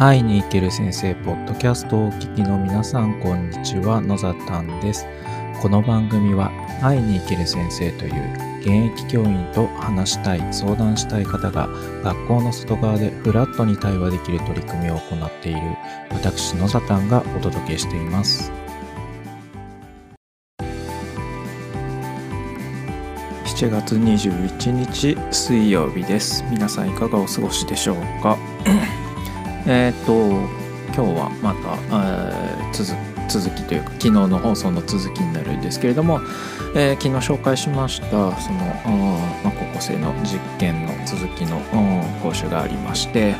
会いに行ける先生ポッドキャストをお聞きの皆さんこんにちは。野ざたんです。この番組は会いに行ける先生という現役教員と話したい相談したい方が学校の外側でフラットに対話できる取り組みを行っている私野ざたんがお届けしています。7月21日水曜日です。皆さんいかがお過ごしでしょうか？えっと今日はまた、えー、続続きというか昨日の放送の続きになるんですけれども、えー、昨日紹介しましたその、まあ、高校生の実験の続きの講習がありまして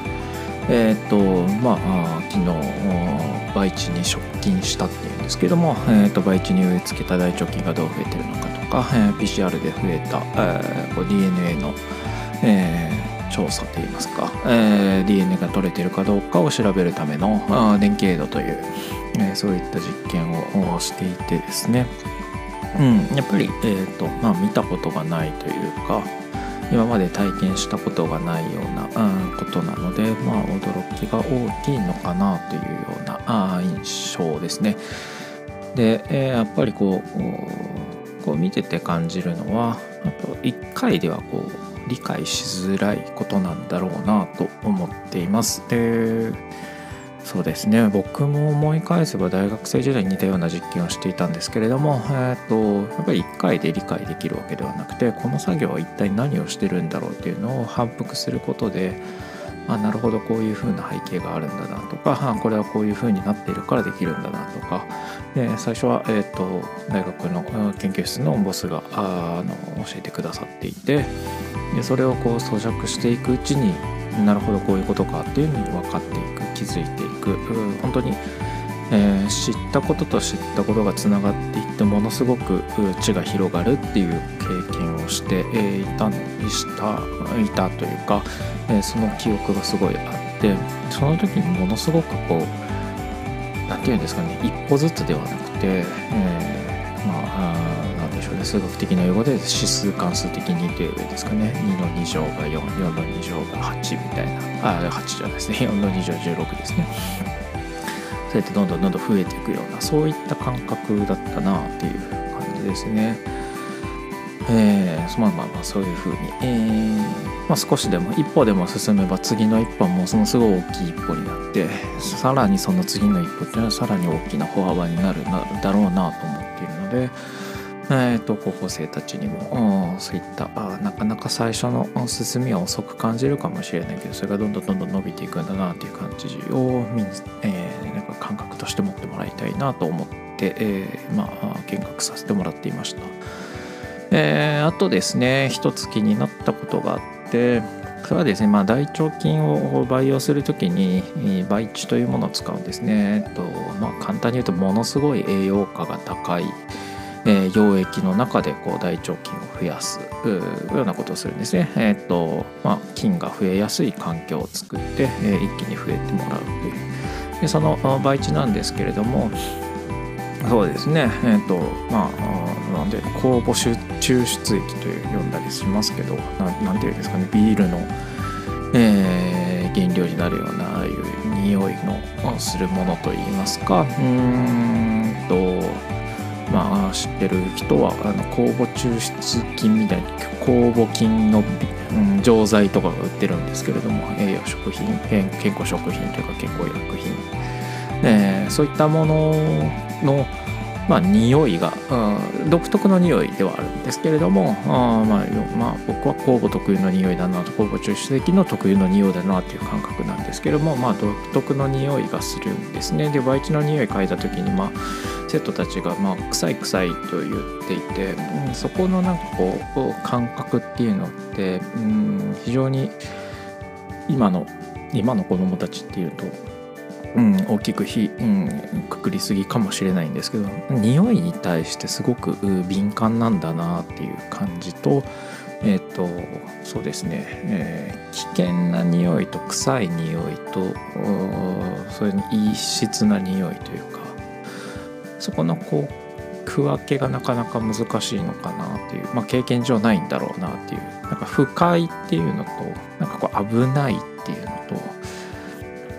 えっ、とまあ昨日培地に出勤したっていうんですけども、えーと、培地に植え付けた大腸菌がどう増えてるのかとか、えー、PCR で増えた、えー、DNA の、えー調査といいますか、えー、DNA が取れてるかどうかを調べるための電気エイドという、えー、そういった実験をしていてですね、うん、やっぱり、えーとまあ、見たことがないというか今まで体験したことがないような、うん、ことなので、まあ、驚きが大きいのかなというようなあ印象ですね。で、え、やっぱりこうこう見てて感じるのはやっぱ1回ではこう理解しづらいことなんだろうなと思っています。でそうですね僕も思い返せば大学生時代に似たような実験をしていたんですけれども、えーと、やっぱり1回で理解できるわけではなくてこの作業は一体何をしてるんだろうっていうのを反復することであなるほどこういう風な背景があるんだなとかこれはこういう風になっているからできるんだなとかで最初は、えーと、大学の研究室のボスがあの教えてくださっていてでそれをこう咀嚼していくうちになるほどこういうことかっていうのに分かっていく気づいていく。本当に、えー、知ったことと知ったことがつながっていってものすごく知が広がるっていう経験をしていたいしたいたというか、えー、その記憶がすごいあってその時にものすごくこう何て言うんですかね一歩ずつではなくて、えー、まあ数学的な用語で指数関数的にという上ですかね。2の2乗が44の2乗が8みたいな。あ8じゃないですね。4の2乗16ですね。そうやってどんどんどんどん増えていくようなそういった感覚だったなっていう感じですね。えー、まあまあまあそういうふうに、えーまあ、少しでも一歩でも進めば次の一歩もそのすごい大きい一歩になってさらにその次の一歩っていうのはさらに大きな歩幅になるだろうなと思っているのでえーと、高校生たちにも、そういったあなかなか最初の進みは遅く感じるかもしれないけどそれがどんどんどんどん伸びていくんだなという感じを、えー、なんか感覚として持ってもらいたいなと思って、えー、まあ、見学させてもらっていました。えー、あとですね一つ気になったことがあってそれはですね、まあ、大腸菌を培養するときに培地というものを使うんですね。えっとまあ、簡単に言うとものすごい栄養価が高いえー、溶液の中でこう大腸菌を増やすようなことをするんですね。えーとまあ、菌が増えやすい環境を作って、えー、一気に増えてもらうというでその培地なんですけれどもそうですねえっ、ー、とまあなんで酵母抽出液という呼んだりしますけどなんていうんですかねビールの、えー、原料になるようなああいう匂いのするものといいますかうんとまあ、知ってる人はあの酵母抽出菌みたいな酵母菌の、うん、錠剤とかが売ってるんですけれども栄養食品健康食品というか健康薬品、えー、そういったもののまあ、匂いが、うん、独特の匂いではあるんですけれどもあ、まあまあ、僕は酵母特有の匂いだなと酵母抽出液の特有の匂いだなという感覚なんですけれども、まあ、独特の匂いがするんですね。で培地の匂い嗅いだ時に、まあ、生徒たちが、まあ、臭い臭いと言っていて、うん、そこのなんかこう感覚っていうのって、うん、非常に今の今の子どもたちっていうとうん、大きくひ、うん、くくりすぎかもしれないんですけど匂いに対してすごく敏感なんだなっていう感じとえっ、ー、とそうですね、えー、危険な匂いと臭い匂いとそれに異質な匂いというかそこのこう区分けがなかなか難しいのかなっていう、まあ、経験上ないんだろうなっていうなんか不快っていうのとなんかこう危ないっていうのと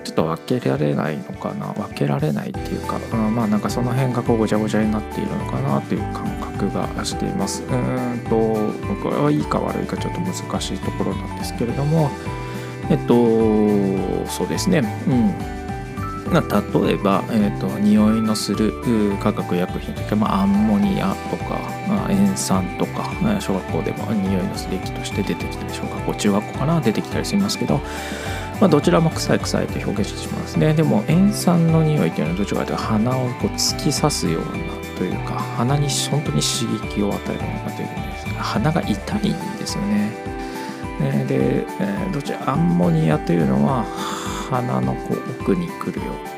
ちょっと分けられないのかな分けられないっていうか、うん、まあなんかその辺がこうごちゃごちゃになっているのかなという感覚がしています。うんとこれはいいか悪いかちょっと難しいところなんですけれどもえっとそうですね。うん。例えば、えーと、匂いのする化学薬品とか、まあ、アンモニアとか、まあ、塩酸とか小学校でも匂いのする液として出てきたり小学校中学校かな？出てきたりしますけど、まあ、どちらも臭い臭いと表現してしまうんですね。でも塩酸の匂いっていうのはどちらかというと鼻をこう突き刺すようなというか鼻に本当に刺激を与えるようなというんですが鼻が痛いんですよね。で、どちらアンモニアというのは鼻のこう奥に来るようなね、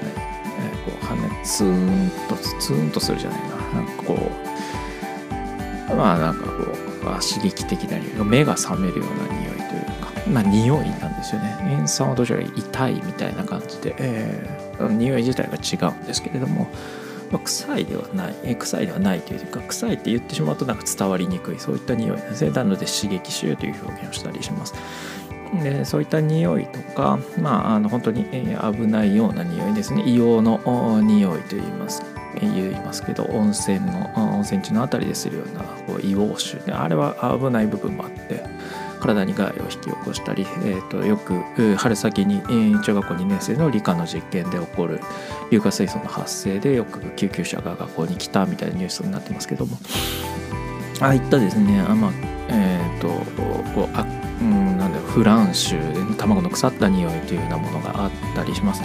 えー、こう鼻ツーンとツーンとするじゃないな。なんかこうまあなんかこう刺激的な匂い目が覚めるような匂いというかまあ匂いなんですよね。塩酸はどちらか痛いみたいな感じで、えー、匂い自体が違うんですけれどもま、臭いではない、え臭いではないというか臭いって言ってしまうとなんか伝わりにくいそういった匂いですね。なので刺激臭という表現をしたりします。でそういった匂いとか、まあ、あの本当に危ないような匂いですね。硫黄の匂いと言います言いますけど温泉の温泉地の辺りでするようなこう硫黄臭であれは危ない部分もあって体に害を引き起こしたり、えー、とよく春先に中学校2年生の理科の実験で起こる硫化水素の発生でよく救急車が学校に来たみたいなニュースになってますけども。ああいったですね。まあフランシュ卵の腐った匂いというようなものがあったりします。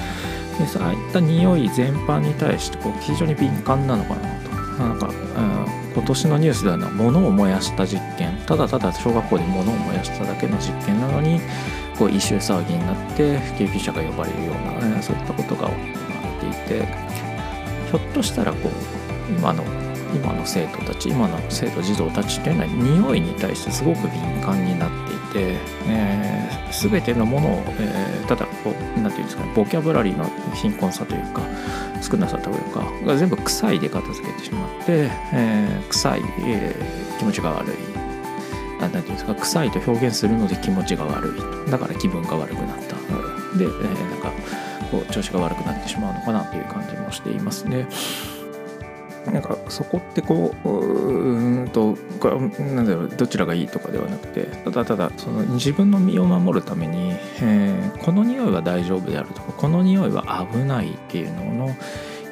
でそういった匂い全般に対してこう非常に敏感なのかなと。なんか、うん、今年のニュースでは物を燃やした実験。ただただ小学校で物を燃やしただけの実験なのにこう異臭騒ぎになって救急車が呼ばれるような、ね、そういったことが行われていてひょっとしたらこう今の今の生徒たち今の生徒児童たちっていうのは匂いに対してすごく敏感になっていて、えー、全てのものを、えー、ただこう何て言うんですかねボキャブラリーの貧困さというか少なさというかが全部臭いで片付けてしまって、えー、臭い、えー、気持ちが悪い。何て言うんですか臭いと表現するので気持ちが悪いだから気分が悪くなった。で、えー、なんかこう調子が悪くなってしまうのかなという感じもしていますね。なんかそこってこううんとなんだろうどちらがいいとかではなくてただただその自分の身を守るために、えー、この匂いは大丈夫であるとかこの匂いは危ないっていうのの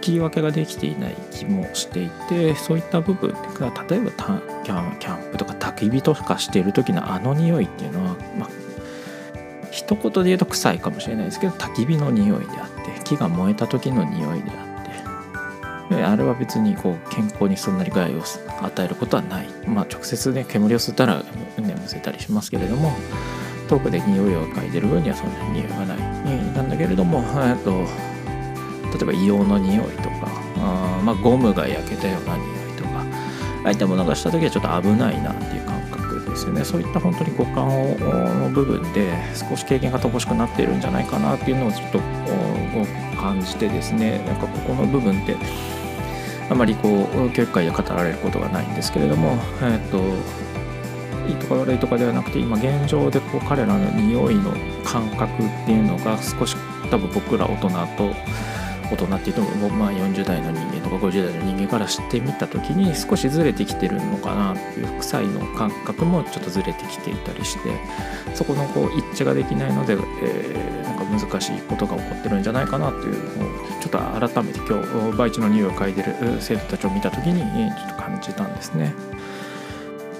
切り分けができていない気もしていてそういった部分が例えばキャンプとか焚き火とかしている時のあの匂いっていうのは、まあ、一言で言うと臭いかもしれないですけど焚き火の匂いであって木が燃えた時の匂いであってあれは別にこう健康にそんなに害を与えることはない、まあ、直接ね煙を吸ったら眠せたりしますけれども遠くで匂いを嗅いでる分にはそんなに匂いがない、なんだけれどもと例えば硫黄の匂いとかあ、まあ、ゴムが焼けたような匂いとかああいったものがした時はちょっと危ないなっていう感覚ですよね。そういった本当に五感の部分で少し経験が乏しくなっているんじゃないかなっていうのをちょっと感じてですね。なんかここの部分ってあまりこう教育界で語られることがないんですけれども、えっといいとか悪いとかではなくて今現状でこう彼らの匂いの感覚っていうのが少し多分僕ら大人と大人っていうとまあ40代の人間とか50代の人間から知ってみた時に少しずれてきてるのかなっていう臭いの感覚もちょっとずれてきていたりしてそこのこう一致ができないので、えー、なんか難しいことが起こってるんじゃないかなっていうのをちょっと改めて今日培地の匂いを嗅いでる生徒たちを見た時にちょっと感じたんですね。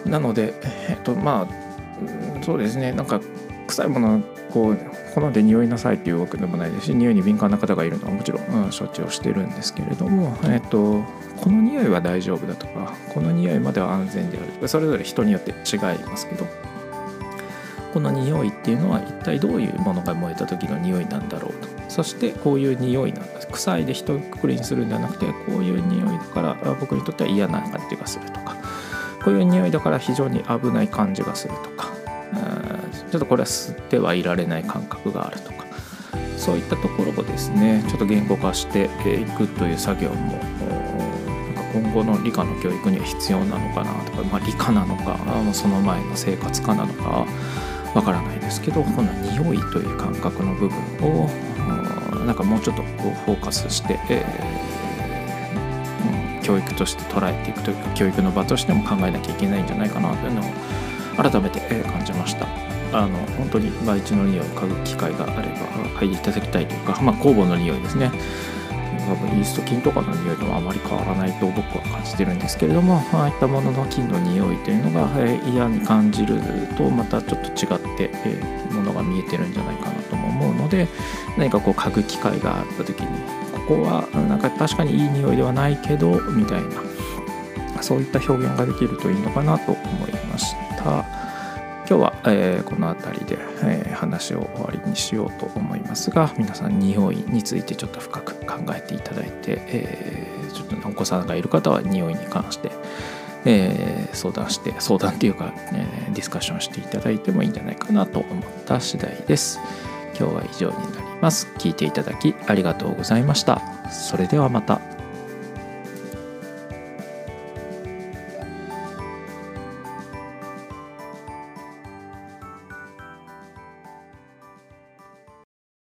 なので、えっとまあそうですねなんか臭いものをこう好んで匂いなさいっていうわけでもないですし匂いに敏感な方がいるのはもちろん、うん、承知をしてるんですけれども、えっと、この匂いは大丈夫だとかこの匂いまでは安全であるとかそれぞれ人によって違いますけどこの匂いっていうのは一体どういうものが燃えた時の匂いなんだろうと。そしてこういう匂いなんだ臭いで一括りにするんではなくてこういう匂いだから僕にとっては嫌な感じがするとかこういう匂いだから非常に危ない感じがするとか。ちょっとこれは吸ってはいられない感覚があるとかそういったところをですねちょっと言語化していくという作業も今後の理科の教育には必要なのかなとか、まあ、理科なのかその前の生活科なのかわからないですけどこの匂いという感覚の部分をなんかもうちょっとこうフォーカスして、えー、教育として捉えていくというか教育の場としても考えなきゃいけないんじゃないかなというのを改めて感じました。あの本当に培地の匂いを嗅ぐ機会があれば嗅いでいただきたいというか、まあ、酵母の匂いですね多分イースト菌とかの匂いとはあまり変わらないと僕は感じてるんですけれどもああいったものの菌の匂いというのが、え、嫌に感じるとまたちょっと違って、えー、ものが見えてるんじゃないかなとも思うので何かこう嗅ぐ機会があった時にここはなんか確かにいい匂いではないけどみたいなそういった表現ができるといいのかなと思いました。今日は、えー、この辺りで、えー、話を終わりにしようと思いますが皆さん匂いについてちょっと深く考えていただいて、えー、ちょっと、ね、お子さんがいる方は匂いに関して、え相談して相談っていうか、えディスカッションしていただいてもいいんじゃないかなと思った次第です。今日は以上になります。聞いていただきありがとうございました。それではまた。